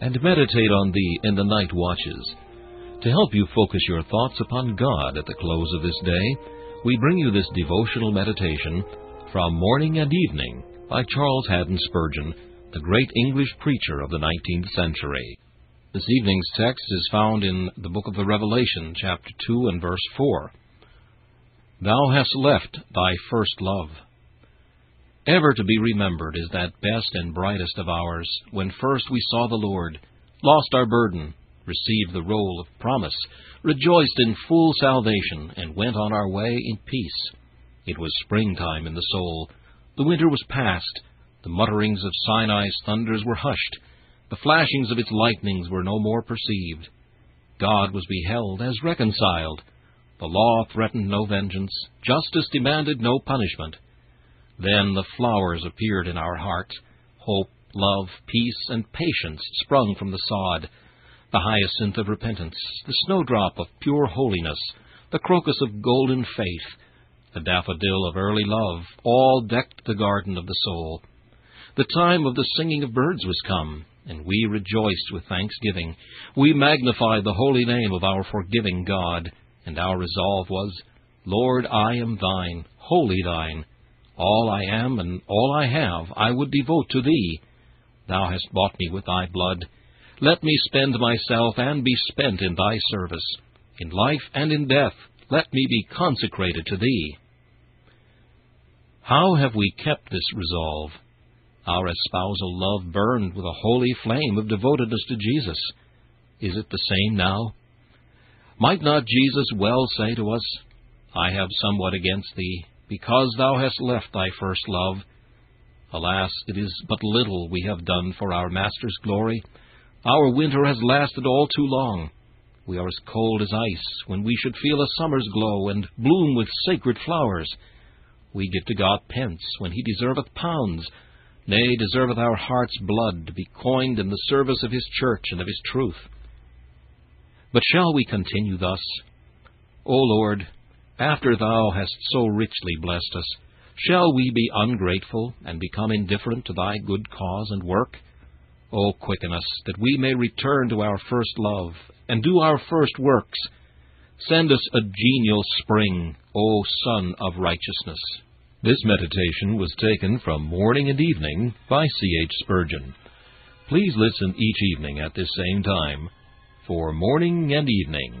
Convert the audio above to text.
and meditate on thee in the night watches. To help you focus your thoughts upon God at the close of this day, we bring you this devotional meditation from Morning and Evening by Charles Haddon Spurgeon, the great English preacher of the 19th century. This evening's text is found in the book of the Revelation, chapter 2 and verse 4. Thou hast left thy first love. Ever to be remembered is that best and brightest of hours, when first we saw the Lord, lost our burden, received the roll of promise, rejoiced in full salvation, and went on our way in peace. It was springtime in the soul. The winter was past. The mutterings of Sinai's thunders were hushed. The flashings of its lightnings were no more perceived. God was beheld as reconciled. The law threatened no vengeance. Justice demanded no punishment. Then the flowers appeared in our hearts hope, love, peace, and patience sprung from the sod, the hyacinth of repentance, the snowdrop of pure holiness, the crocus of golden faith, the daffodil of early love, all decked the garden of the soul. The time of the singing of birds was come, and we rejoiced with thanksgiving. We magnified the holy name of our forgiving God, and our resolve was, Lord, I am thine, wholly thine. All I am and all I have I would devote to Thee. Thou hast bought me with Thy blood. Let me spend myself and be spent in Thy service. In life and in death, let me be consecrated to Thee. How have we kept this resolve? Our espousal love burned with a holy flame of devotedness to Jesus. Is it the same now? Might not Jesus well say to us, I have somewhat against thee, because thou hast left thy first love. Alas, it is but little we have done for our Master's glory. Our winter has lasted all too long. We are as cold as ice when we should feel a summer's glow and bloom with sacred flowers. We give to God pence when he deserveth pounds, nay, deserveth our heart's blood to be coined in the service of his church and of his truth. But shall we continue thus? O Lord, after thou hast so richly blessed us, shall we be ungrateful and become indifferent to thy good cause and work? O quicken us, that we may return to our first love, and do our first works. Send us a genial spring, O Sun of Righteousness. This meditation was taken from Morning and Evening by C. H. Spurgeon. Please listen each evening at this same time for Morning and Evening.